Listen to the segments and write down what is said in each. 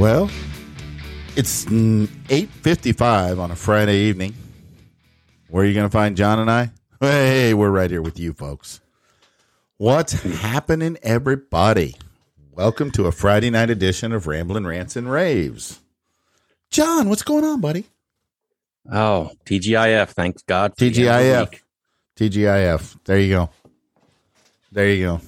Well, it's mm, 8.55 on a Friday evening. Where are you going to find John and I? Hey, we're right here with you folks. What's happening, everybody? Welcome to a Friday night edition of Ramblin' Rants and Raves. John, what's going on, buddy? Oh, TGIF. Thank God. for the the TGIF. TGIF. There you go. There you go.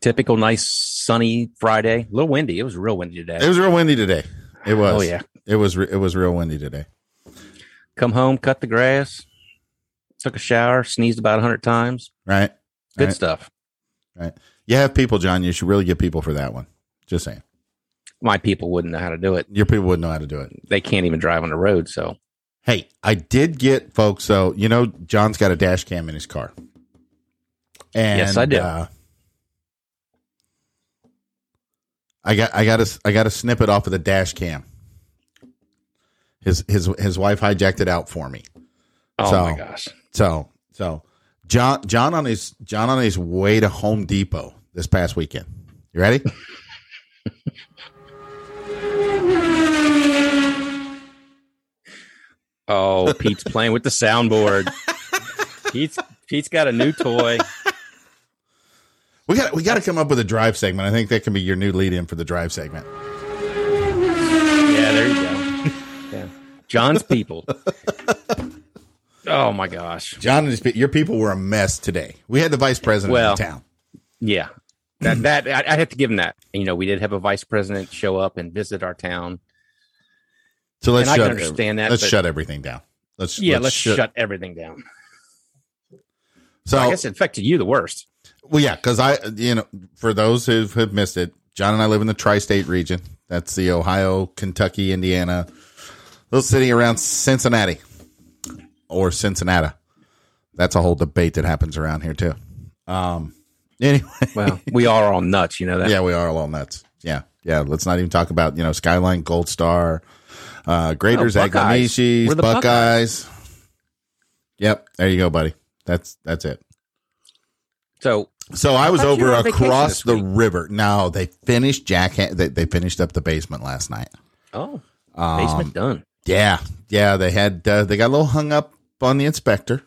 Typical nice sunny Friday. A little windy. It was real windy today. It was real windy today. It was. Oh, yeah. It was. re- It was real windy today. Come home, cut the grass, took a shower, sneezed about a hundred times. Right. Good Right. stuff. Right. You have people, John. You should really get people for that one. Just saying. My people wouldn't know how to do it. Your people wouldn't know how to do it. They can't even drive on the road. So Hey, I did get folks. So you know, John's got a dash cam in his car. And, Yes, I do. Uh, I got, I got a, I got a snippet off of the dash cam. His, his, his wife hijacked it out for me. oh So- my gosh. So, so John, John on his, John on his way to Home Depot this past weekend. You ready? Oh, Pete's playing with the soundboard. Pete's Pete's got a new toy. We got, we got to come up with a drive segment. I think that can be your new lead in for the drive segment. Yeah, there you go. Yeah. John's people. Oh my gosh. John and his, pe- your people were a mess today. We had the vice president Well, in town. Yeah. That that I, I have to give him that. You know, we did have a vice president show up and visit our town. So let's and I shut can understand that, Let's but- shut everything down. Let's Yeah, let's, shut. shut, everything down. So I guess it affected you the worst. Well, yeah, because I, you know, for those who have missed it, John and I live in the tri-state region. That's the Ohio, Kentucky, Indiana, little city around Cincinnati or Cincinnati. That's a whole debate that happens around here too. Um. Anyway, Well, we are all nuts, you know that. yeah, we are all nuts. Yeah, yeah. Let's not even talk about you know Skyline, Gold Star, uh, Graeter's, Oh, Buckeyes. Buckeyes. Yep, there you go, buddy. That's that's it. So So I was over were on vacation across the river. No, they finished Jack. They, they finished up the basement last night. oh Um, basement done. Yeah, yeah. They had uh, they got a little hung up on the inspector.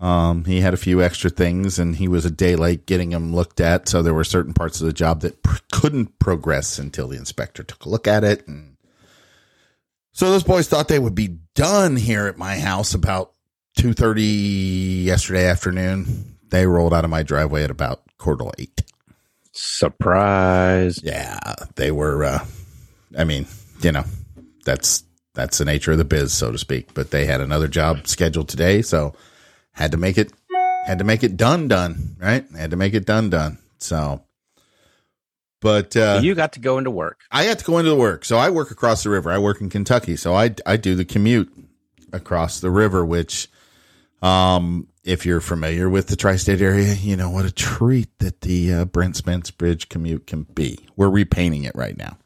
Um, he had a few extra things, and he was a day late getting them looked at. So there were certain parts of the job that pr- couldn't progress until the inspector took a look at it. And so those boys thought they would be done here at my house about two thirty yesterday afternoon. They rolled out of my driveway at about quarter to eight. Surprise. Yeah, they were. Uh, I mean, you know, that's that's the nature of the biz, so to speak. But they had another job scheduled today, so had to make it had to make it done done right. Had to make it done done. So, but uh, So you got to go into work. I had to go into the work. So I work across the river. I work in Kentucky. So I, I do the commute across the river, which, um, if you're familiar with the tri-state area, you know what a treat that the uh, Brent Spence Bridge commute can be. We're repainting it right now.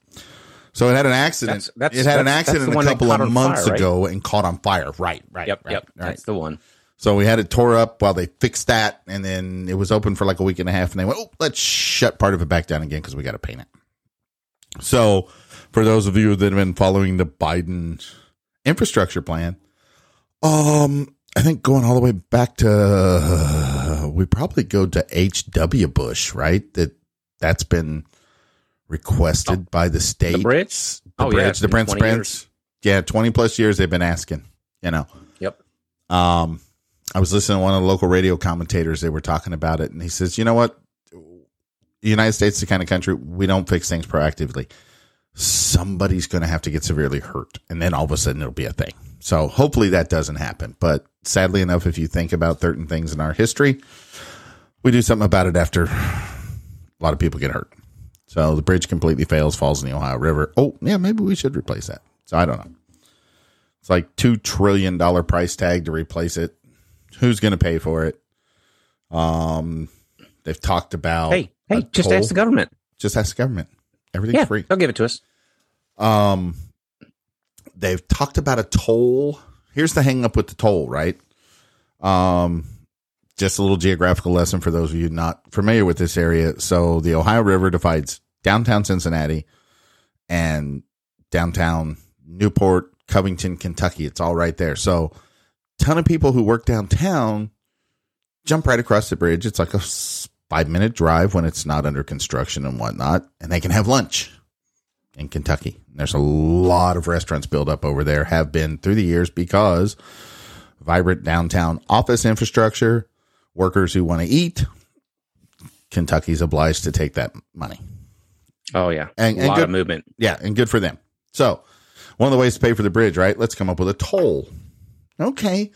So it had an accident. That's- that's- it had an accident a couple of months fire, right? ago and caught on fire. Right, right. Yep, right, yep. right. That's the one. So we had it tore up while they fixed that, and then it was open for like a week and a half, and they went, "Oh, let's shut part of it back down again because we got to paint it." So, for those of you that have been following the Biden infrastructure plan, um, I think going all the way back to uh, we probably go to H. W. Bush, right? That that's been requested by the state. The bridge? the Oh, yeah, bridge, it's the Brent 20 Yeah, twenty plus years they've been asking. You know. Yep. Um, I was listening to one of the local radio commentators. They were talking about it, and he says, "You know what? The United States is the kind of country we don't fix things proactively. Somebody's going to have to get severely hurt, and then all of a sudden it'll be a thing. So hopefully that doesn't happen. But sadly enough, if you think about certain things in our history, we do something about it after a lot of people get hurt. So the bridge completely fails, falls in the Ohio River. Oh, yeah, maybe we should replace that. So I don't know. It's like two trillion dollar price tag to replace it. Who's going to pay for it? Um, they've talked about Hey, hey, just toll. ask the government. just ask the government. Everything's Yeah, free. they'll give it to us. Um, they've talked about a toll. Here's the hang up with the toll, right? Um, just a little geographical lesson for those of you not familiar with this area. So the Ohio River divides downtown Cincinnati and downtown Newport, Covington, Kentucky. It's all right there. So, ton of people who work downtown jump right across the bridge. It's like a five minute drive when it's not under construction and whatnot, and they can have lunch in Kentucky. There's a lot of restaurants built up over there, have been through the years because vibrant downtown office infrastructure, workers who want to eat. Kentucky's obliged to take that money. Oh yeah, And- a and lot good- of movement. Yeah, and good for them. So, one of the ways to pay for the bridge, right? Let's come up with a toll. Okay.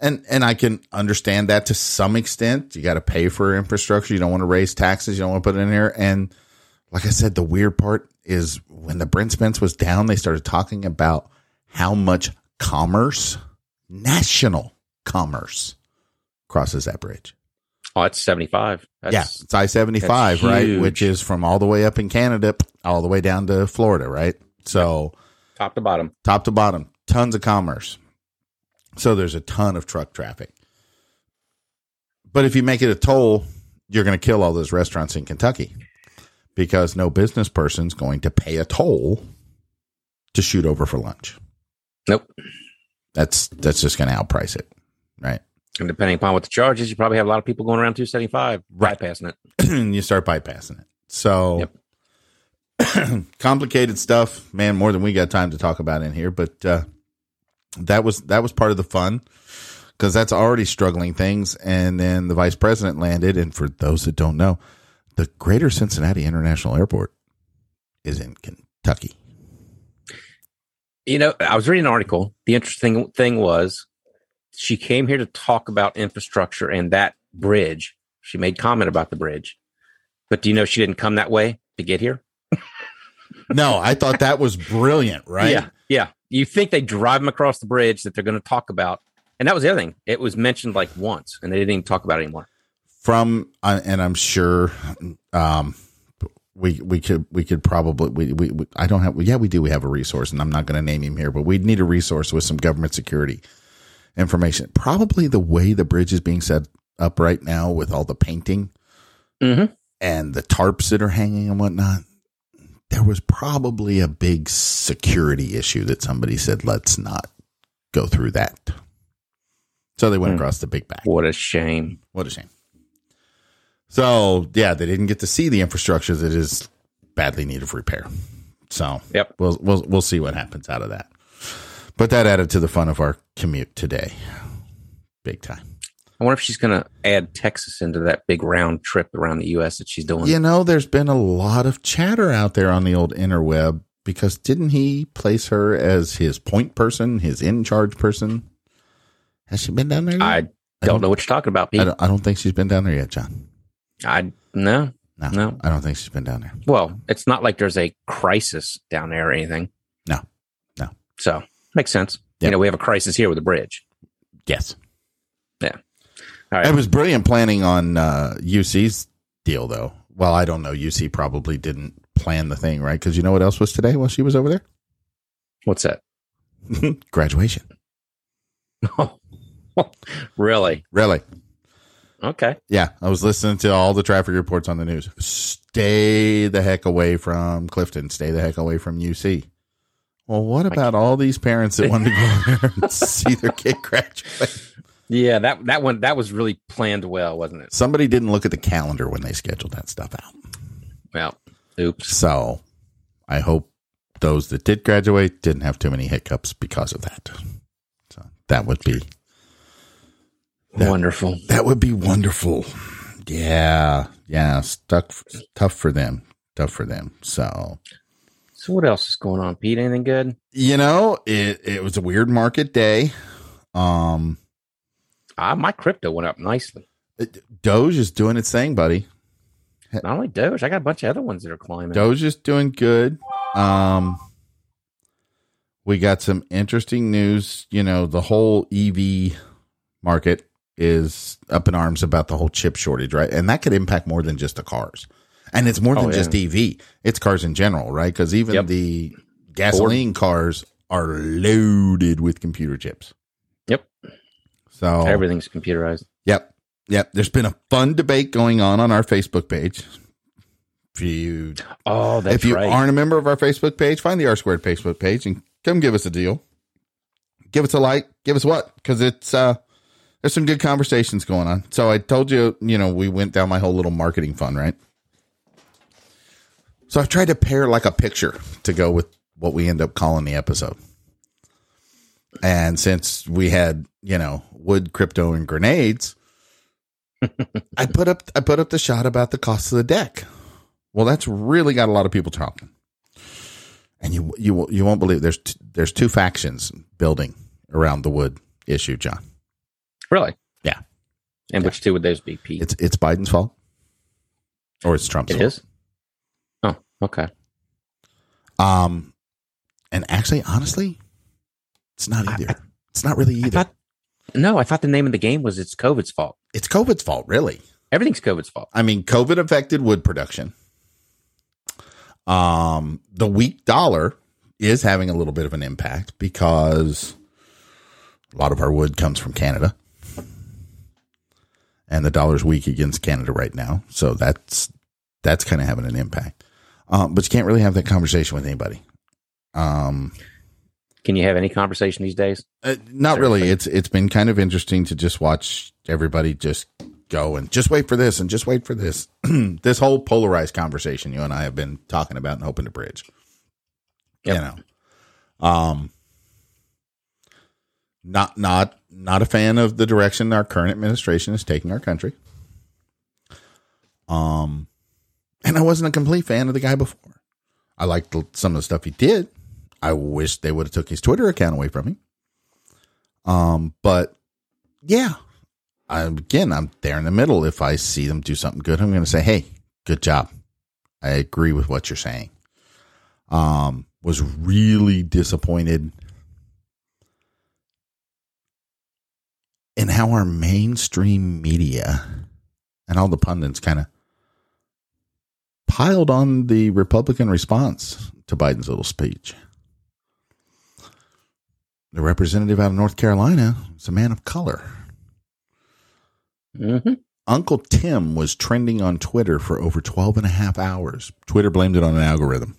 And and I can understand that to some extent. You got to pay for infrastructure. You don't want to raise taxes. You don't want to put it in here. And like I said, the weird part is when the Brent Spence was down, they started talking about how much commerce, national commerce, crosses that bridge. Oh, it's seventy five. yeah, it's I seventy five, right? huge. Which is from all the way up in Canada, all the way down to Florida, right? So top to bottom. top to bottom, tons of commerce. So there's a ton of truck traffic. But if you make it a toll, you're going to kill all those restaurants in Kentucky because no business person's going to pay a toll to shoot over for lunch. Nope. That's that's just going to outprice it, right? And depending upon what the charge is, you probably have a lot of people going around two seventy five, Right. bypassing it. and you start bypassing it. So Yep. complicated stuff, man, more than we got time to talk about in here, but uh that was that was part of the fun because that's already struggling things and then the vice president landed and for those that don't know, the Greater Cincinnati International Airport is in Kentucky. You know, I was reading an article. The interesting thing was she came here to talk about infrastructure and that bridge. She made comment about the bridge. But do you know she didn't come that way to get here? No, I thought that was brilliant, right? Yeah. Yeah. You think they drive them across the bridge that they're going to talk about. And that was the other thing. It was mentioned like once and they didn't even talk about it anymore. From and I'm sure um we we could we could probably we, we, we I don't have yeah we do we have a resource and I'm not going to name him here but we'd need a resource with some government security information probably the way the bridge is being set up right now with all the painting Mm-hmm. and the tarps that are hanging and whatnot there was probably a big security issue that somebody said let's not go through that so they went Hmm. across the big back What a shame. what a shame. So yeah, they didn't get to see the infrastructure that is badly needed for repair. So Yep. we'll we'll we'll see what happens out of that. But that added to the fun of our commute today, big time. I wonder if she's going to add Texas into that big round trip around the U.S. that she's doing. You know, there's been a lot of chatter out there on the old interweb because didn't he place her as his point person, his in charge person? Has she been down there? Yet? I don't know what you're talking about, I Pete. don't, I don't think she's been down there yet, John. I no, No, No. I don't think she's been down there. Well, it's not like there's a crisis down there or anything. No. No. So makes sense. Yeah. You know, we have a crisis here with the bridge. Yes. All It was brilliant planning on uh, UC's deal, though. Well, I don't know. UC probably didn't plan the thing, right? Because you know what else was today while she was over there. What's that? Graduation. Oh, really? Really? Okay. Yeah. I was listening to all the traffic reports on the news. Stay the heck away from Clifton. Stay the heck away from UC. Well, what about all these parents that wanted to go there and see their kid graduate? Yeah, that that one that was really planned well, wasn't it? Somebody didn't look at the calendar when they scheduled that stuff out. Well, oops. So I hope those that did graduate didn't have too many hiccups because of that. So that would be That- Wonderful. that would be wonderful. Yeah, yeah, stuck tough for them, tough for them. So So what else is going on, Pete? Anything good? you know, it it was a weird market day. Um, Ah, my crypto went up nicely. Doge is doing its thing, buddy. Not only Doge, I got a bunch of other ones that are climbing. Doge is doing good. Um, we got some interesting news. You know, the whole EV market is up in arms about the whole chip shortage, right? And that could impact more than just the cars. And it's more than Oh, yeah. just EV. It's cars in general, right? Because even Yep. the gasoline cars are loaded with computer chips. Yep. So Everything's computerized. Yep. Yep. There's been a fun debate going on on our Facebook page. If you Oh, that's if you right. aren't a member of our Facebook page, find the R Squared Facebook page and come give us a deal. Give us a like. Give us what? Because it's uh, there's some good conversations going on. So I told you, you know, we went down my whole little marketing fund, right? So I've tried to pair like a picture to go with what we end up calling the episode. And since we had, you know, wood, crypto, and grenades, I put up I put up the shot about the cost of the deck. Well, that's really got a lot of people talking, and you you you won't believe there's t- there's two factions building around the wood issue, John. Really? Yeah. And which two would those be, Pete? It's it's Biden's fault, or it's Trump's. It fault. is? Oh, okay. Um, and actually, honestly, it's not I- either. it's not really I either. thought, no, I thought the name of the game was it's COVID's fault. it's COVID's fault, really. Everything's COVID's fault. I mean, COVID affected wood production. Um, the weak dollar is having a little bit of an impact because a lot of our wood comes from Canada. And the dollar's weak against Canada right now. So that's that's kind of having an impact. Um, but you can't really have that conversation with anybody. Um, Can you have any conversation these days? uh, not really. It's it's been kind of interesting to just watch everybody just go and just wait for this and just wait for this. this whole polarized conversation you and I have been talking about and hoping to bridge. Yep. You know, um, not not not a fan of the direction our current administration is taking our country. Um, and I wasn't a complete fan of the guy before. I liked some of the stuff he did. I wish they would have took his Twitter account away from him. Um, but yeah, I, again, I'm there in the middle. If I see them do something good, I'm going to say, "Hey, good job." I agree with what you're saying. Um, was really disappointed in how our mainstream media and all the pundits kind of piled on the Republican response to Biden's little speech. The representative out of North Carolina is a man of color. Mm-hmm. Uncle Tim was trending on Twitter for over 12 and a half hours. Twitter blamed it on an algorithm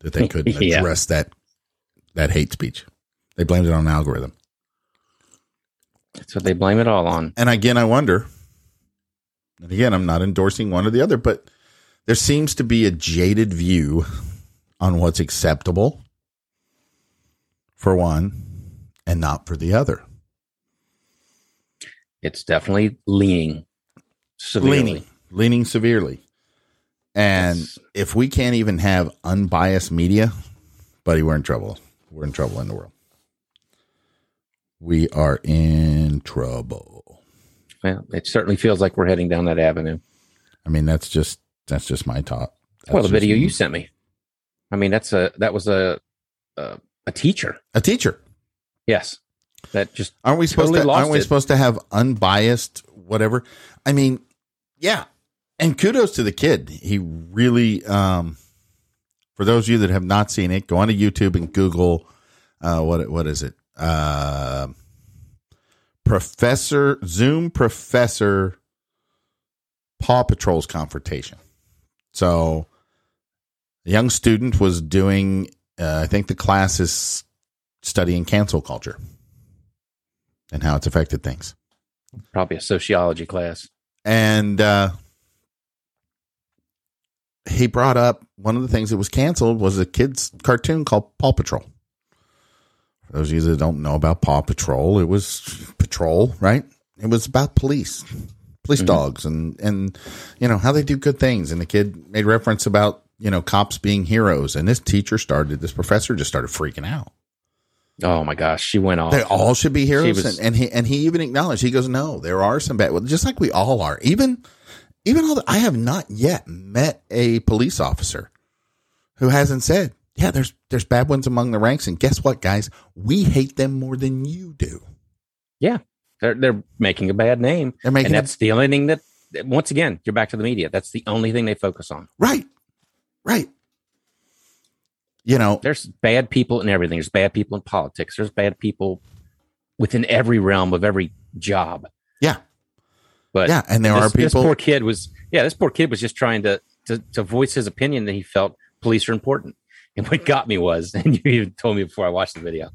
that they couldn't Yeah. address that that hate speech. They blamed it on an algorithm. That's what they blame it all on. And again, I wonder, and again, I'm not endorsing one or the other, but there seems to be a jaded view on what's acceptable for one and not for the other. It's definitely leaning severely. Leaning, leaning severely. And Yes. if we can't even have unbiased media, buddy, we're in trouble. We're in trouble in the world. We are in trouble. Well, it certainly feels like we're heading down that avenue. I mean, that's just that's just my thought. That's well, the video me. you sent me. I mean, that's a that was a a, a teacher. a teacher. Yes, that just Aren't we supposed Totally to? Aren't we it. supposed to have unbiased whatever? I mean, yeah. And kudos to the kid. He really. um For those of you that have not seen it, go onto YouTube and Google. Uh, what what is it? Uh, Professor Zoom Professor Paw Patrol's confrontation. So, a young student was doing. Uh, I think the class is studying cancel culture and how it's affected things. probably a sociology class. And uh, he brought up one of the things that was canceled was a kids' cartoon called Paw Patrol. Those of you that don't know about Paw Patrol, it was patrol, right? It was about police, police Mhm. dogs, and and you know how they do good things. And the kid made reference about you know cops being heroes, and this teacher started, this professor just started freaking out. Oh my gosh, she went off. They all should be heroes, was- and, and he and he even acknowledged. He goes, "No, there are some bad. Well, just like we all are. Even even all the, I have not yet met a police officer who hasn't said, "Yeah, there's there's bad ones among the ranks." And guess what, guys? We hate them more than you do. Yeah, they're they're making a bad name, They're making and that's the only thing that. Once again, you're back to the media. That's the only thing they focus on. right, right. You know, There's bad people in everything. There's bad people in politics. There's bad people within every realm of every job. yeah, But yeah, and there this, are people. this poor kid was yeah. This poor kid was just trying to to, to voice his opinion that he felt police are important. And what got me was, and you even told me before I watched the video,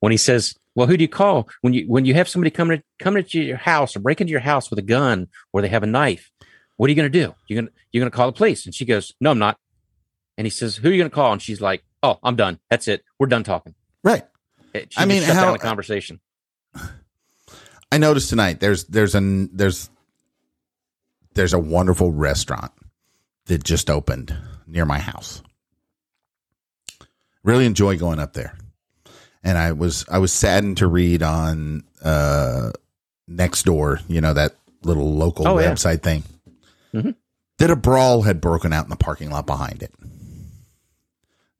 when he says, "Well, who do you call when you when you have somebody coming to, coming to your house or break into your house with a gun or they have a knife? What are you going to do? You're going to you're going to call the police?" And she goes, "No, I'm not." And he says, "Who are you going to call?" And she's like, "Oh, I'm done. That's it. We're done talking." Right. She I mean, how- the conversation. I noticed tonight there's there's an there's there's a wonderful restaurant that just opened near my house. Really enjoy going up there. And I was I was saddened to read on uh next door, you know, that little local Oh, yeah. website thing. Mhm. That a brawl had broken out in the parking lot behind it.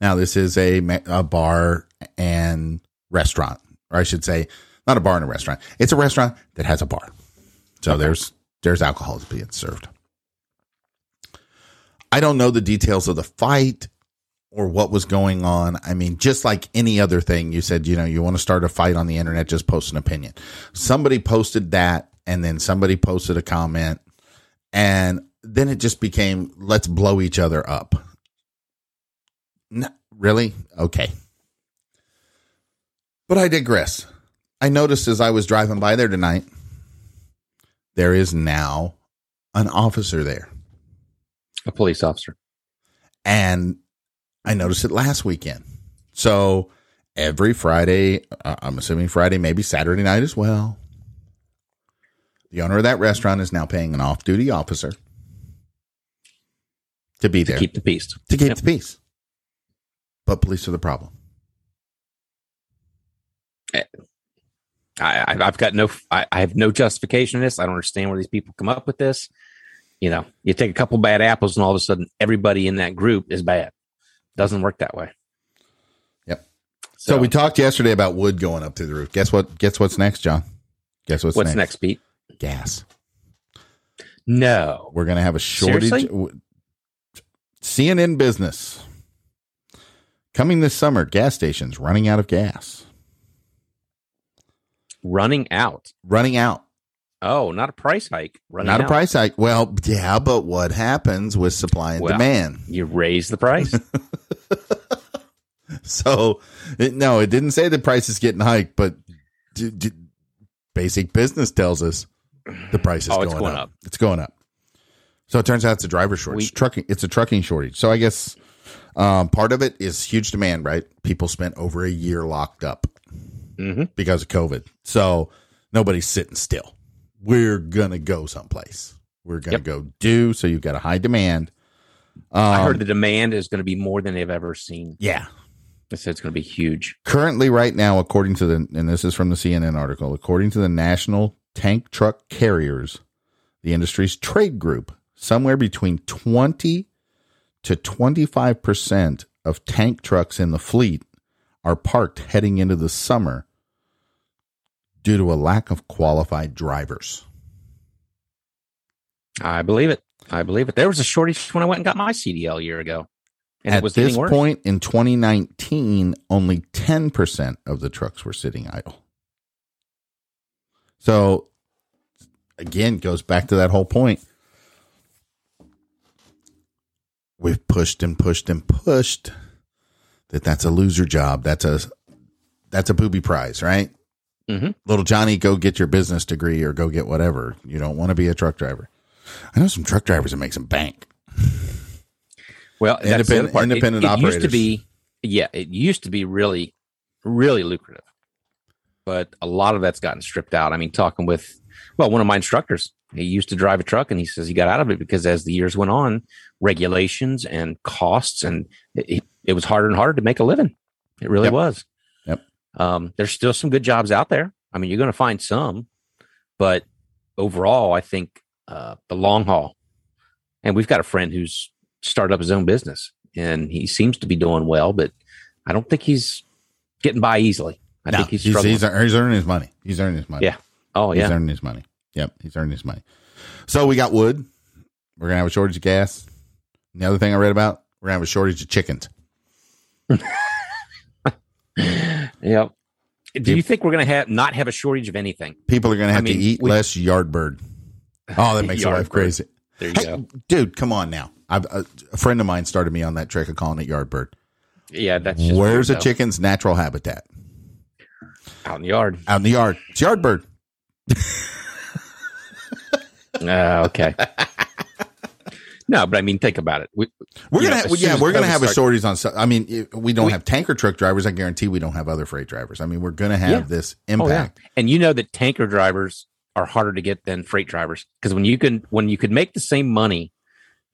Now this is a, a bar and restaurant, or I should say, not a bar and a restaurant. It's a restaurant that has a bar. So there's there's alcohol being served. I don't know the details of the fight or what was going on. I mean, just like any other thing, you said, you know, you want to start a fight on the internet, just post an opinion. Somebody posted that, and then somebody posted a comment, and then it just became let's blow each other up. No, really? Okay. But I digress. I noticed as I was driving by there tonight, there is now an officer there. A police officer. And I noticed it last weekend. So every Friday, uh, I'm assuming Friday, maybe Saturday night as well. The owner of that restaurant is now paying an off duty officer to be To there keep the peace. to keep Yep. the peace. But police are the problem. I, I, I've got no, I, I have no justification in this. I don't understand where these people come up with this. You know, you take a couple bad apples, and all of a sudden, everybody in that group is bad. Doesn't work that way. Yep. So, we talked yesterday about wood going up through the roof. Guess what? Guess what's next, John? Guess what's, next? what's next, Pete? Gas. No, We're going to have a shortage. Seriously? CNN business coming this summer. Gas stations running out of gas. running out. Running out. Oh, not a price hike. Not a price hike. Well, yeah, but what happens with supply and Well. demand? You raise the price. So, it, no, it didn't say the price is getting hiked, but d- d- basic business tells us the price is Oh, going, it's going up. up. It's going up. So it turns out it's a driver shortage. We- trucking. It's a trucking shortage. So I guess um, part of it is huge demand. Right? People spent over a year locked up hmm because of COVID. So nobody's sitting still. We're gonna go someplace. We're gonna Yep. go do. So you've got a high demand. Um, I heard the demand is going to be more than they've ever seen. yeah. They said it's going to be huge. currently right now according to the and this is from the cnn article according to the national tank truck carriers the industry's trade group somewhere between 20 to 25 percent of tank trucks in the fleet are parked heading into the summer due to a lack of qualified drivers. I believe it. I believe it. There was a shortage when I went and got my CDL a year ago, and at this point in 2019 only 10% of the trucks were sitting idle. So again goes back to that whole point. We've pushed and pushed and pushed that that's a loser job. That's a that's a booby prize right Mhm. little johnny go get your business degree or go get whatever you don't want to be a truck driver i know some truck drivers that make some bank Well, that's the other Independent- part. It- independent it, used to be, yeah, it used to be really, really lucrative, but a lot of that's gotten stripped out. I mean, talking with, well, one of my instructors, he used to drive a truck, and he says he got out of it because as the years went on, regulations and costs, and it, it was harder and harder to make a living. It really Yep. was. Um, there's still some good jobs out there. I mean, you're going to find some, but overall, I think uh, the long haul. And we've got a friend who's started up his own business, and he seems to be doing well, but I don't think he's getting by easily. I No, think he's he's, struggling. he's, he's earning his money. He's earning his money. Yeah. oh yeah. He's earning his money. Yep. He's earning his money. So we got wood. We're going to have a shortage of gas. And the other thing I read about, we're going to have a shortage of chickens. yep. Do you think we're going to have not have a shortage of anything? People are going to I have mean, to eat we- less yard bird. Oh, that makes life crazy. There you Hey, go. dude, come on now. I've, a, a friend of mine started me on that trick of calling it yard bird. Yeah, that's just Where's a though. chicken's natural habitat? out in the yard. Out in the yard. It's yard bird. Uh, okay. no, but I mean, think about it. We, We're gonna, know, yeah, we're gonna have a shortage on. I mean, we don't We- have tanker truck drivers. I guarantee we don't have other freight drivers. I mean, we're gonna have Yeah. this oh yeah, impact. and you know that tanker drivers are harder to get than freight drivers because when you can when you could make the same money,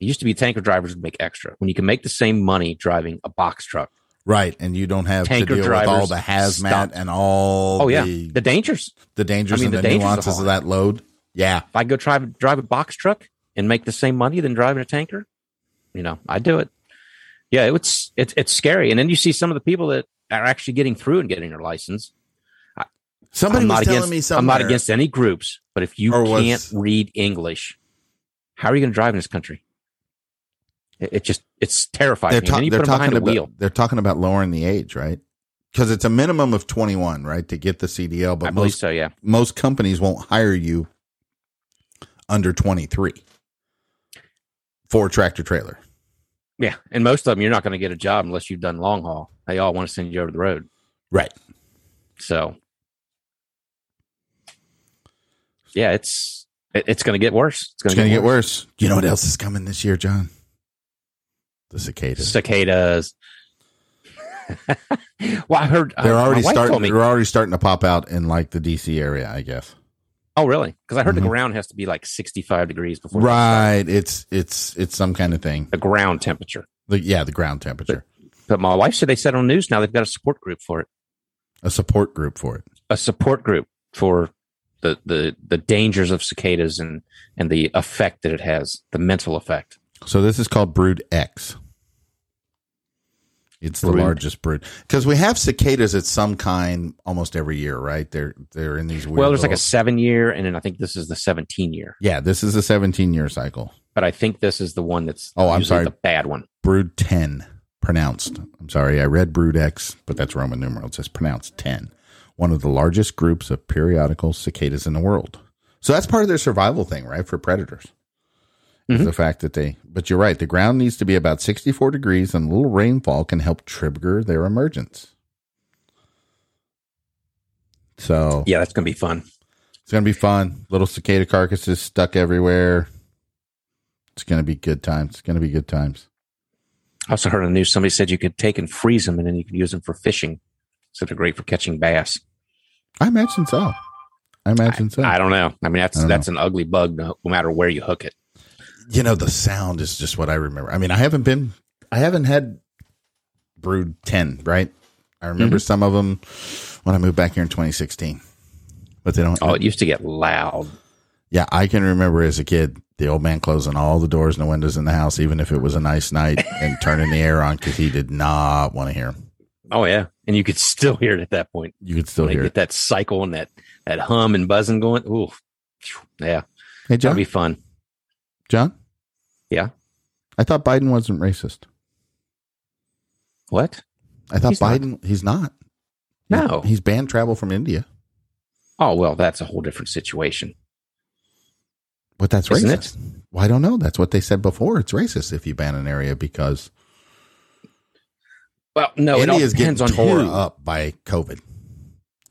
it used to be tanker drivers would make extra. When you can make the same money driving a box truck, Right, and you don't have Tanker to deal with all the hazmat stop. and all oh yeah, the, the dangers. the dangers I mean, and the the, nuances of that load. Yeah, If I go drive drive a box truck and make the same money than driving a tanker, you know, I do it. Yeah, it's it's it's scary. And then you see some of the people that are actually getting through and getting their license. somebody I'm was telling against, me something. I'm not against any groups, but if you was- can't read English, how are you going to drive in this country? It, it just it's terrifying. they're, ta- they're talking about they're talking about lowering the age, right? Because it's a minimum of twenty one, right, to get the CDL. But believe most so. Yeah. most companies won't hire you under twenty three for tractor trailer. Yeah, and most of them you're not going to get a job unless you've done long haul. They all want to send you over the road. Right. So, yeah, it's it, it's going to get worse. It's going to get worse. You know what else is coming this year, John? The cicadas. Cicadas. well, I heard They're uh, already starting. They're already starting to pop out in like the DC area, I guess. Oh, really? Because I heard Mhm. the ground has to be like 65 degrees before. Right. It's it's it's some kind of thing. the ground temperature. The, yeah, the ground temperature. But my wife said they said on the news now they've got a support group for it. A support group for it. A support group for the the the dangers of cicadas and and the effect that it has, the mental effect. So this is called Brood X. It's the largest brood because we have cicadas at some kind almost every year, right? They're they're in these weird. well, there's like a seven year, and then I think this is the 17 year. yeah. This is a 17 year cycle. But I think this is the one that's Oh, I'm sorry. the bad one. Brood 10 pronounced. I'm sorry, I read Brood X, but that's Roman numerals. It's pronounced 10. One of the largest groups of periodical cicadas in the world. So that's part of their survival thing, right? For predators. Mhm. the fact that they, but you're right, the ground needs to be about 64 degrees and a little rainfall can help trigger their emergence. So Yeah, that's gonna be fun. it's going to be fun. Little cicada carcasses stuck everywhere. It's going to be good times. It's going to be good times. I also heard on the news somebody said you could take and freeze them, and then you could use them for fishing. So they're great for catching bass. I imagine so. I imagine so. I don't know. I mean, that's I that's an ugly bug, no, no matter where you hook it. You know the sound is just what i remember i mean i haven't been i haven't had brood 10 right i remember Mm-hmm. some of them when i moved back here in 2016 but they don't Oh, it used to get loud. yeah i can remember as a kid the old man closing all the doors and the windows in the house even if it was a nice night and turning the air on because he did not want to hear. Oh yeah, and you could still hear it at that point. you could still hear get it that cycle and that that hum and buzzing going. Ooh, yeah, hey John, john be fun. john Yeah. i thought biden wasn't racist What? i thought He's not. biden he's not No. he's banned travel from india Oh well, that's a whole different situation. But that's Isn't racist. Well, I don't know. That's what they said before. It's racist if you ban an area because Well, no, India is getting tore who. up by COVID.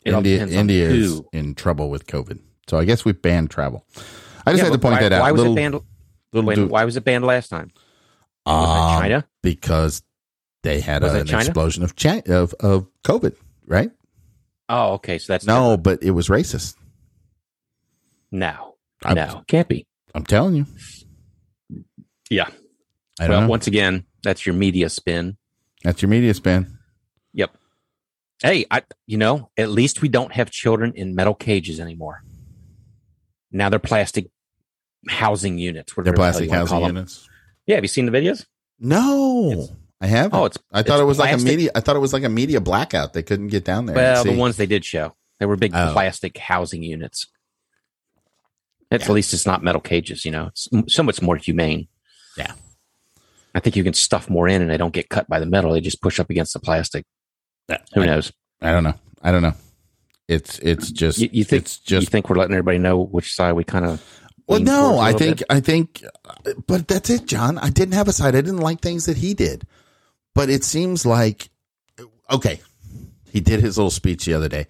It India, India is in trouble with COVID. So I guess we banned travel. I just Yeah, had to point why, that out. Why was little, it banned? Little When, dude- why was it banned last time? Um, China? because they had a- an China? explosion of of of COVID, right? Oh, okay. So that's No, but it was racist. no, I'm, no, can't be. I'm telling you. Yeah. I don't Well, once again, that's your media spin. That's your media spin. Yep. Hey, I you know, at least we don't have children in metal cages anymore. Now they're plastic housing units. They're plastic housing call them. units. Yeah, have you seen the videos? No, It's- I haven't. Oh, it's I thought it's it was like a media. I thought it was like a media blackout. They couldn't get down there. Well, the ones they did show, they were big Oh. plastic housing units. It's Yeah. at least it's not metal cages. You know, it's so much more humane. Yeah. I think you can stuff more in, and they don't get cut by the metal. They just push up against the plastic. Who I- knows? I don't know. I don't know. It's it's just You, you think it's you just think we're letting everybody know which side we kind of Well, no, I think bit. I think, but that's it, John. I didn't have a side. I didn't like things that he did, but it seems like okay, he did his little speech the other day,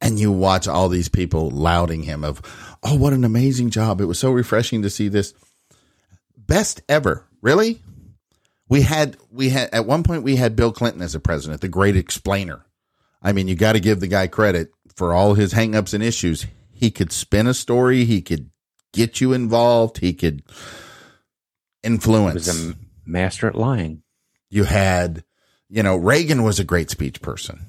and you watch all these people lauding him of, oh, what an amazing job! It was so refreshing to see this best ever. Really, we had we had at one point we had Bill Clinton as a president, the great explainer. I mean, you got to give the guy credit for all his hangups and issues. He could spin a story. He could get you involved. He could He influence. was a master at lying. you had, you know, Reagan was a great speech person.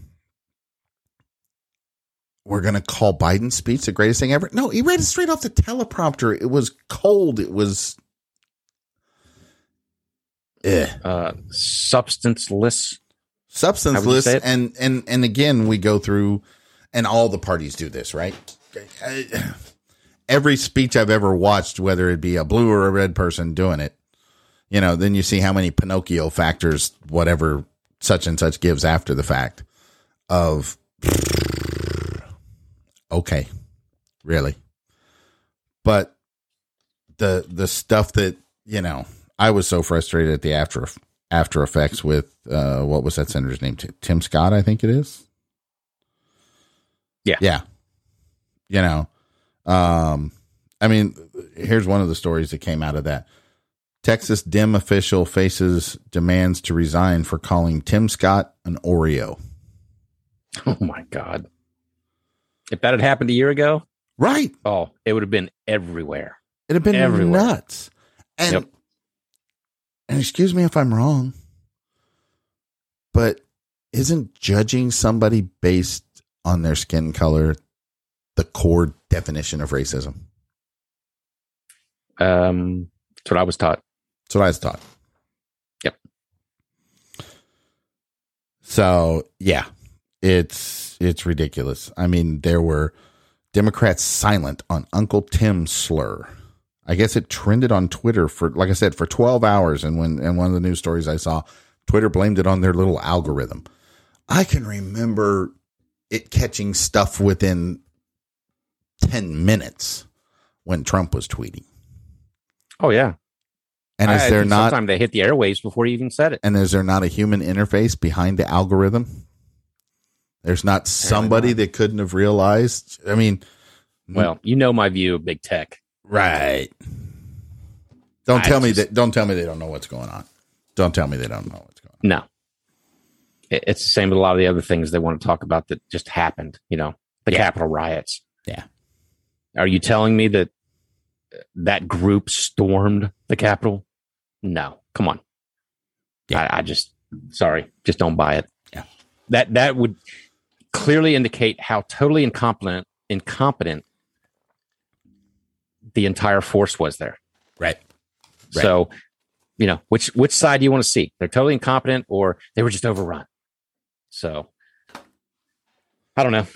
We're going to call Biden's speech the greatest thing ever. No, he read it straight off the teleprompter. It was cold. It was. Eh. Uh, substanceless. How would you substanceless and and and again we go through and all the parties do this right I- every speech i've ever watched whether it be a blue or a red person doing it you know then you see how many pinocchio factors whatever such and such gives after the fact of okay really. But the the stuff that you know i was so frustrated at the after after effects with uh what was that senator's name? Tim- tim scott i think it is. Yeah. yeah. You know um i mean here's one of the stories that came out of that texas Dem official faces demands to resign for calling tim scott an oreo Oh my God. If that had happened a year ago, right oh, it would have been everywhere. It'd have been Everywhere. nuts. And Yep. and excuse me if I'm wrong, but isn't judging somebody based on their skin color the core definition of racism? Um, that's what I was taught. That's what I was taught. Yep. So yeah, it's it's ridiculous. I mean, there were Democrats silent on Uncle Tim's slur. I guess it trended on Twitter for, like I said, for 12 hours. And when, and one of the news stories I saw, Twitter blamed it on their little algorithm. I can remember it catching stuff within 10 minutes when Trump was tweeting. Oh yeah. And is I- I there think not, they hit the airwaves before you even said it. and is there not a human interface behind the algorithm? There's not somebody not. that couldn't have realized. I mean, Well, you know my view of big tech. right. Don't I tell me that. Don't tell me they don't know what's going on. Don't tell me they don't know what's going on. No. It's the same with a lot of the other things they want to talk about that just happened, you know, the Yeah. Capitol riots. Yeah. Are you telling me that that group stormed the Capitol? No. Come on. Yeah. I, I just, sorry, just don't buy it. Yeah. That, that would clearly indicate how totally incompetent, incompetent the entire force was there. Right. Right. So, you know, which which side do you want to see? They're totally incompetent or they were just overrun. So, I don't know.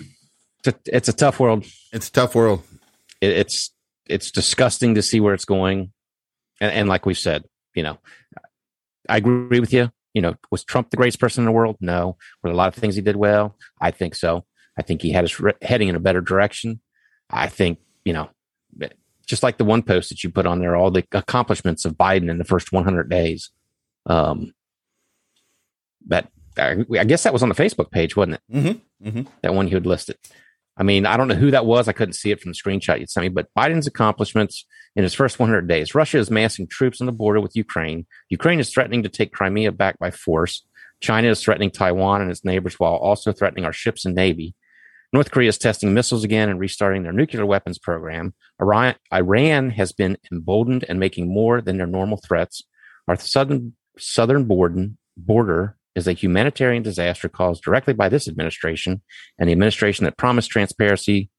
It's a, it's a tough world. It's a tough world. It, it's it's disgusting to see where it's going, and, and like we said, you know, I agree with you. You know, was Trump the greatest person in the world? No. Were there a lot of things he did well? I think so. I think he had us re- heading in a better direction. I think you know, just like the one post that you put on there, all the accomplishments of Biden in the first 100 days. Um, that I, I guess that was on the Facebook page, wasn't it? Mm-hmm. Mm-hmm. that one you had listed. I mean, I don't know who that was. I couldn't see it from the screenshot you sent me, but Biden's accomplishments in his first 100 days. Russia is massing troops on the border with Ukraine. Ukraine is threatening to take Crimea back by force. China is threatening Taiwan and its neighbors while also threatening our ships and navy. North Korea is testing missiles again and restarting their nuclear weapons program. Iran, has been emboldened and making more than their normal threats. Our southern southern border, border is a humanitarian disaster caused directly by this administration, and the administration that promised transparency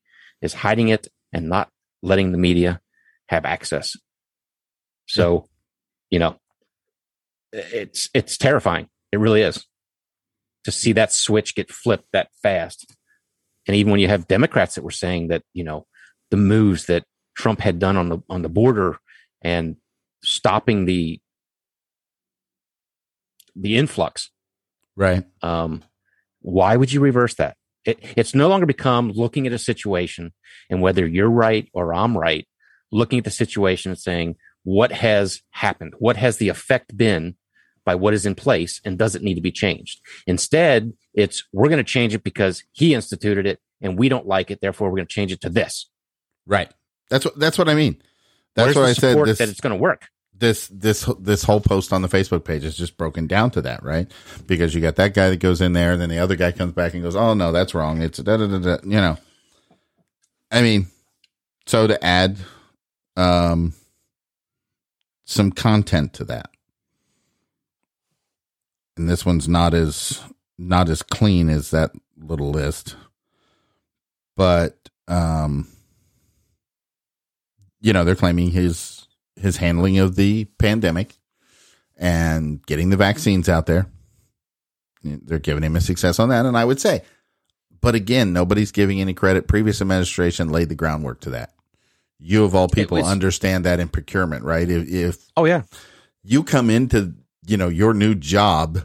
is hiding it and not letting the media have access. So, you know, it's it's terrifying. It really is to see that switch get flipped that fast. And even when you have Democrats that were saying that, you know, the moves that Trump had done on the on the border and stopping the the influx Right. um, why would you reverse that? It, it's no longer become looking at a situation and whether you're right or I'm right looking at the situation and saying, what has happened? What has the effect been by what is in place and does it need to be changed? Instead, it's we're going to change it because he instituted it and we don't like it. Therefore, we're going to change it to this. Right. That's what that's what I mean. That's Where's what I said. This, that it's going to work. This this this whole post on the Facebook page is just broken down to that, right? Because you got that guy that goes in there, and then the other guy comes back and goes, "Oh no, that's wrong. It's da da da da." You know, I mean, so to add um some content to that, and this one's not as not as clean as that little list, but um, you know, they're claiming his his handling of the pandemic and getting the vaccines out there. They're giving him a success on that, and I would say, but again, nobody's giving any credit. Previous administration laid the groundwork to that. You of all people was- understand that in procurement, right? If, if Oh yeah. you come into you know your new job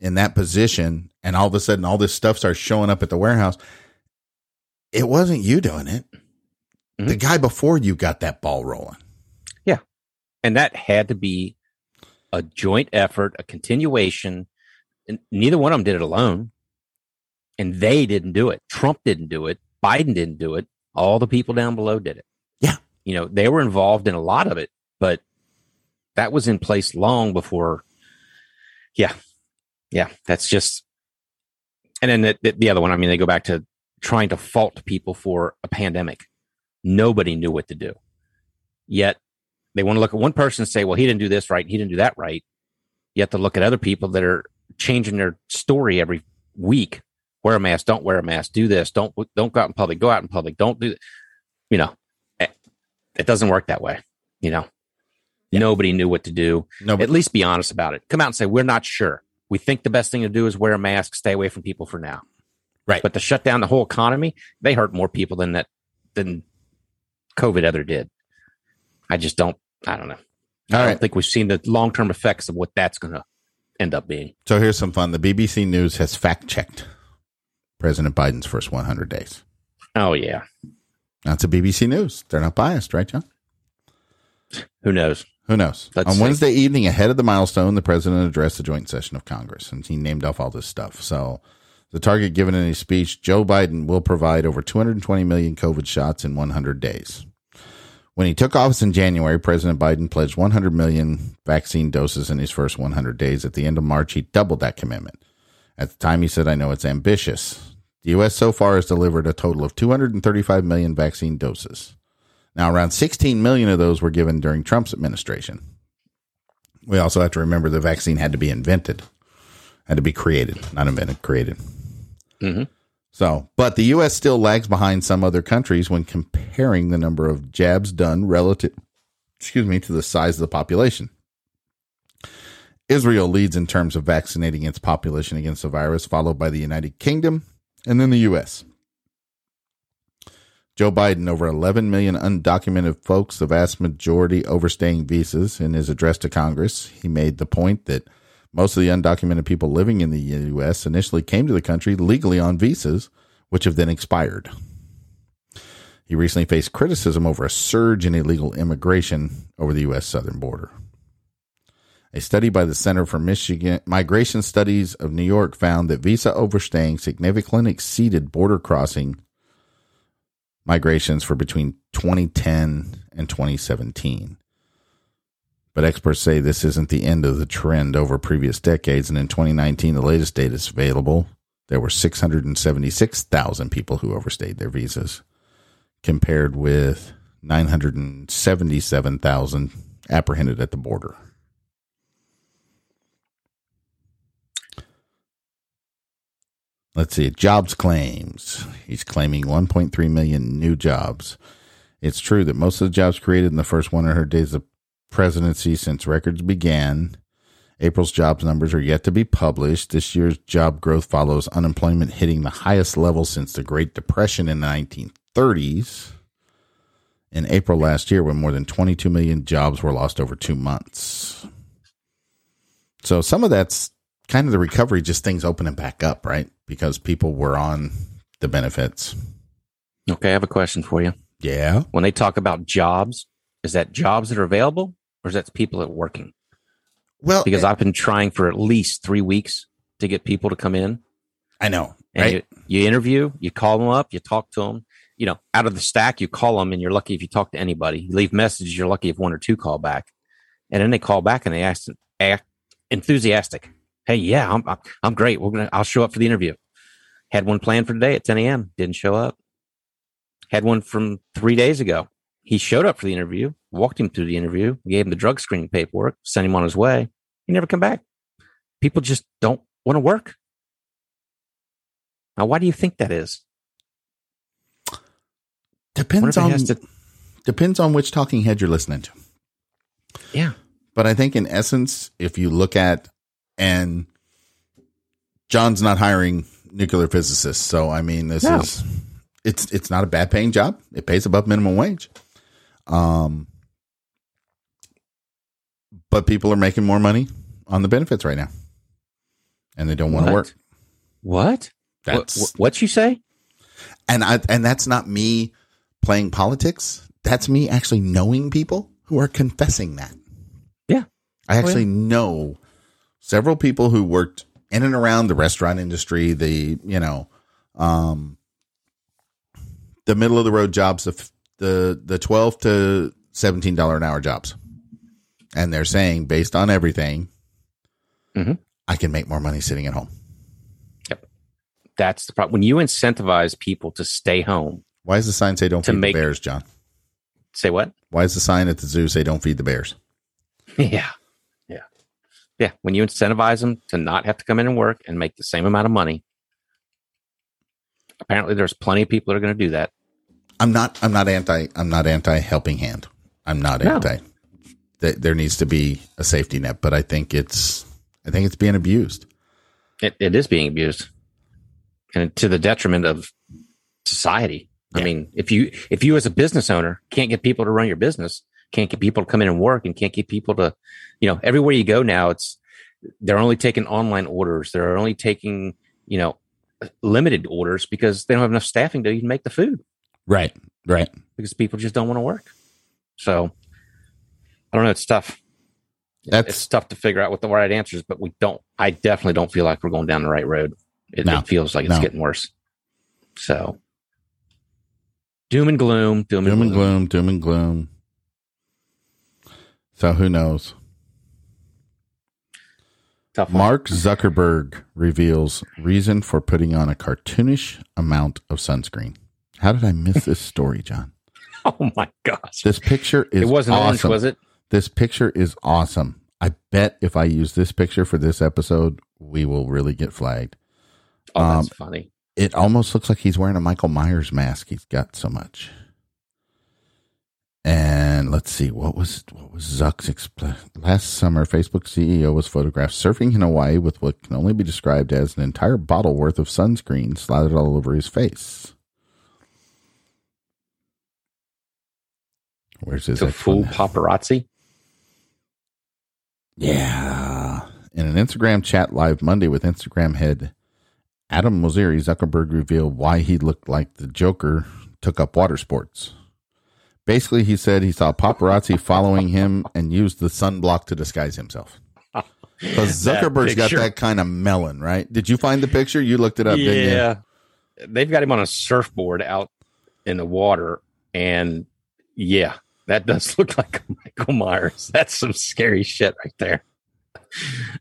in that position and all of a sudden all this stuff starts showing up at the warehouse it wasn't you doing it Mhm. the guy before you got that ball rolling And that had to be a joint effort, a continuation. And neither one of them did it alone. And they didn't do it. Trump didn't do it. Biden didn't do it. All the people down below did it. Yeah. You know, they were involved in a lot of it, but that was in place long before. Yeah. Yeah. That's just. And then the, the, the other one, I mean, they go back to trying to fault people for a pandemic. Nobody knew what to do. Yet they want to look at one person and say, well, he didn't do this right. He didn't do that right. You have to look at other people that are changing their story every week. Wear a mask. Don't wear a mask. Do this. Don't, don't go out in public. Go out in public. Don't do, you know, it, it doesn't work that way. You know, nobody knew what to do. no At least be honest about it. Come out and say, we're not sure. We think the best thing to do is wear a mask, stay away from people for now. Right. But to shut down the whole economy, they hurt more people than that, than COVID ever did. I just don't, I don't know. I All don't right. think we've seen the long term effects of what that's going to end up being. so here's some fun the bbc news has fact checked president biden's first 100 days Oh, yeah. that's a bbc news they're not biased right john Who knows? Who knows? Let's On see. Wednesday evening, ahead of the milestone, the president addressed the joint session of Congress and he named off all this stuff. So, the target given in his speech Joe Biden will provide over 220 million COVID shots in 100 days. When he took office in January, President Biden pledged 100 million vaccine doses in his first 100 days. At the end of March, he doubled that commitment. At the time, he said, I know it's ambitious. The U.S. so far has delivered a total of 235 million vaccine doses. Now, around 16 million of those were given during Trump's administration. We also have to remember the vaccine had to be invented, had to be created, not invented, created. Mhm. So, but the U.S. still lags behind some other countries when comparing the number of jabs done relative, excuse me, to the size of the population. Israel leads in terms of vaccinating its population against the virus, followed by the United Kingdom and then the U.S. Joe Biden, over 11 million undocumented folks, the vast majority overstaying visas. In his address to Congress, he made the point that most of the undocumented people living in the U.S. initially came to the country legally on visas, which have then expired. He recently faced criticism over a surge in illegal immigration over the U.S. southern border. A study by the Center for Michigan Migration Studies of New York found that visa overstaying significantly exceeded border crossing migrations for between 2010 and 2017. But experts say this isn't the end of the trend over previous decades. And in 2019, the latest data is available. There were 676,000 people who overstayed their visas, compared with 977,000 apprehended at the border. Let's see. Jobs claims. He's claiming 1.3 million new jobs. It's true that most of the jobs created in the first 100 days of presidency since records began. April's jobs numbers are yet to be published. This year's job growth follows unemployment hitting the highest level since the Great Depression in the 1930s. In April last year, when more than 22 million jobs were lost over two months. So some of that's kind of the recovery, just things opening back up, right? Because people were on the benefits. Okay. I have a question for you. Yeah. when they talk about jobs, is that jobs that are available or is that people that are working? Well, Because eh I've been trying for at least three weeks to get people to come in. I know, right? you, you interview, you call them up, you talk to them. You know, out of the stack, you call them, and you're lucky if you talk to anybody. You leave messages, you're lucky if one or two call back. And then they call back and they ask, act enthusiastic. Hey, yeah, I'm I'm- I'm great. We're gonna I'll show up for the interview. Had one planned for today at 10 a.m. Didn't show up. Had one from three days ago. He showed up for the interview, walked him through the interview, gave him the drug screening paperwork, sent him on his way. He never come back. People just don't want to work. Now, why do you think that is? Depends on if it has to- depends on which talking head you're listening to. Yeah. But I think in essence, if you look at and John's not hiring nuclear physicists, so I mean this No. is it's it's not a bad paying job. It pays above minimum wage. Um but people are making more money on the benefits right now. And they don't want to work. What? That's what, what you say? and I and that's not me playing politics. That's me actually knowing people who are confessing that. Yeah. I actually know several people who worked in and around the restaurant industry, the, you know, um the middle of the road jobs, the the the 12 to 17 dollar an hour jobs. And they're saying based on everything, Mhm. I can make more money sitting at home. Yep, that's the problem. When you incentivize people to stay home, Why does the sign say don't feed make- the bears, John? say what? Why does the sign at the zoo say don't feed the bears? yeah. Yeah. Yeah. When you incentivize them to not have to come in and work and make the same amount of money, apparently there's plenty of people that are going to do that. I'm not. I'm not anti. I'm not anti helping hand. I'm not No. anti. Th- There needs to be a safety net, but I think it's. I think it's being abused. It, it is being abused and to the detriment of society. I mean, if you, if you as a business owner can't get people to run your business, can't get people to come in and work and can't get people to, you know, everywhere you go now, it's, they're only taking online orders. They're only taking, you know, limited orders because they don't have enough staffing to even make the food Right. Right. because people just don't want to work. So I don't know. It's tough. That's- it's tough to figure out what the right answer is, but we don't, I definitely don't feel like we're going down the right road. It, No. it feels like it's No. getting worse. So doom and gloom, doom, Doom and and gloom. gloom. Doom and gloom. So who knows? Tough one. Mark Zuckerberg reveals reason for putting on a cartoonish amount of sunscreen. How did I miss this story, John? Oh my gosh. This picture is It wasn't orange, was it? This picture is awesome. I bet if I use this picture for this episode, we will really get flagged. Oh, Um, that's funny. It almost looks like he's wearing a Michael Myers mask. He's got so much. And let's see what was what was Zuck's expl- last summer. Facebook CEO was photographed surfing in Hawaii with what can only be described as an entire bottle worth of sunscreen slathered all over his face. Where's his To fool paparazzi. Yeah. In an Instagram chat live Monday with Instagram head Adam Mosseri, Zuckerberg revealed why he looked like the Joker took up water sports. Basically, he said he saw paparazzi following him and used the sunblock to disguise himself. Because That Zuckerberg's got that kind of melon, right? Did you find the picture? You looked it up, didn't you? yeah. They've got him on a surfboard out in the water. And yeah, that does look like Michael Myers. That's some scary shit right there.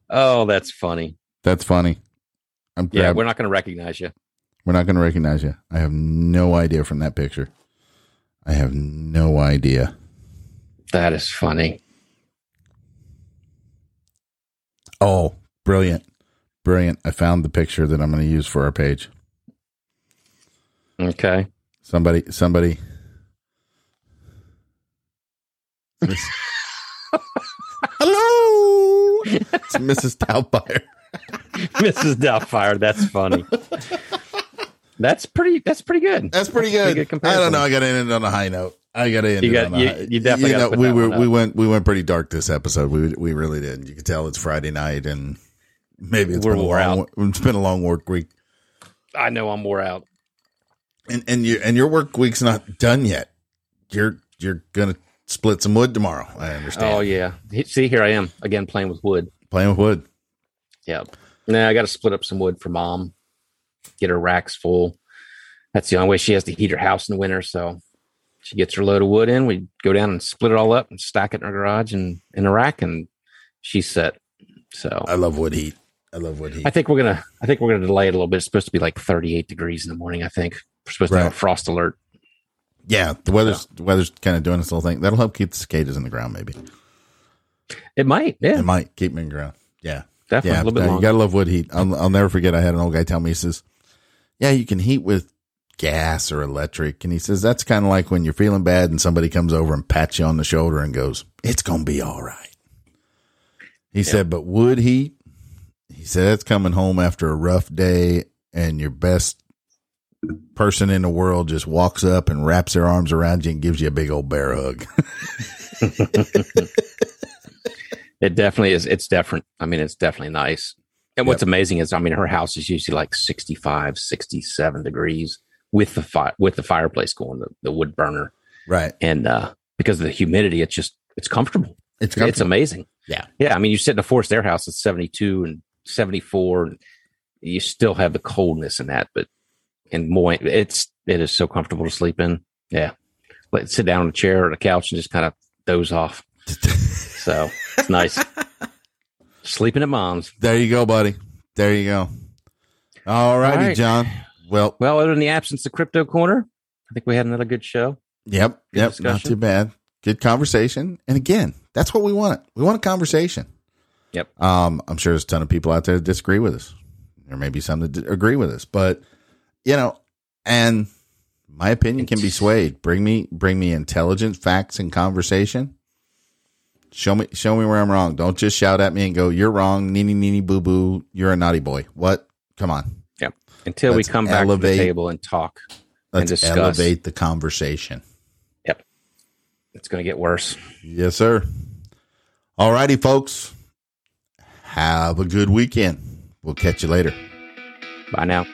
Oh, that's funny. That's funny. I'm Yeah, grab- we're not going to recognize you. We're not going to recognize you. I have no idea from that picture. I have no idea. That is funny. Oh, brilliant. Brilliant. I found the picture that I'm going to use for our page. Okay. Somebody, somebody. Hello. It's Mrs. Doubtfire. Mrs. Doubtfire. That's funny. That's pretty. That's pretty good. That's pretty That's good. good I don't know. I got to end it on a high note. I got to end You it got- on a you- high. you definitely gotta put we that were we went we went pretty dark this episode. We we really did. You can tell it's Friday night and maybe it's We're been a long, out. It's been a long work week. I know I'm wore out. And and your and your work week's not done yet. you're you're gonna split some wood tomorrow. I understand. Oh yeah. See, here I am again playing with wood. Playing with wood. Yeah. Now I got to split up some wood for mom. Get her racks full. That's the only way she has to heat her house in the winter. So she gets her load of wood in. We go down and split it all up and stack it in her garage and in a rack, and she's set. So I love wood heat. I love wood heat. I think we're gonna. I think we're gonna delay it a little bit. It's supposed to be like 38 degrees in the morning. I think we're supposed to have a frost alert. Yeah, the weather's the weather's kind of doing its little thing. That'll help keep the cicadas in the ground. Maybe It might. Yeah, it might keep them in the ground. Yeah, definitely yeah. a little bit you gotta love wood heat. I'll, I'll never forget. I had an old guy tell me. He says, "Yeah, you can heat with gas or electric," and he says that's kind of like when you're feeling bad and somebody comes over and pats you on the shoulder and goes, "It's gonna be all right." He said, "But wood heat." He said that's coming home after a rough day and your best person in the world just walks up and wraps their arms around you and gives you a big old bear hug. It definitely is. It's different. I mean, it's definitely nice. And what's amazing is, I mean, her house is usually like 65, 67 degrees with the fire, with the fireplace going, the, the wood burner. right. And, uh, because of the humidity, it's just, it's comfortable. It's It's amazing. Yeah. Yeah. I mean, you sit in a forced air house at 72 and 74 and you still have the coldness in that, but, and more, it's, it is so comfortable to sleep in. Yeah. Let sit down on a chair or a couch and just kind of doze off. So it's nice. Sleeping at mom's. There you go, buddy. There you go. All righty, right. John. Well, Well, other than the absence of Crypto Corner, I think we had another good show. yep, Good yep, not too bad. Good conversation. And again, that's what we want. We want a conversation. Yep. Um, I'm sure there's a ton of people out there that disagree with us. There may be some that d- agree with us, but you know, and my opinion can be swayed. Bring me, bring me intelligent facts and conversation. Show me, show me where I'm wrong. Don't just shout at me and go, "You're wrong, neeny neeny boo boo. You're a naughty boy." What? Come on, Yep. Until Let's we come back to the table and talk. let's discuss. elevate the conversation. Yep. It's going to get worse. Yes, sir. All righty, folks. Have a good weekend. We'll catch you later. Bye now.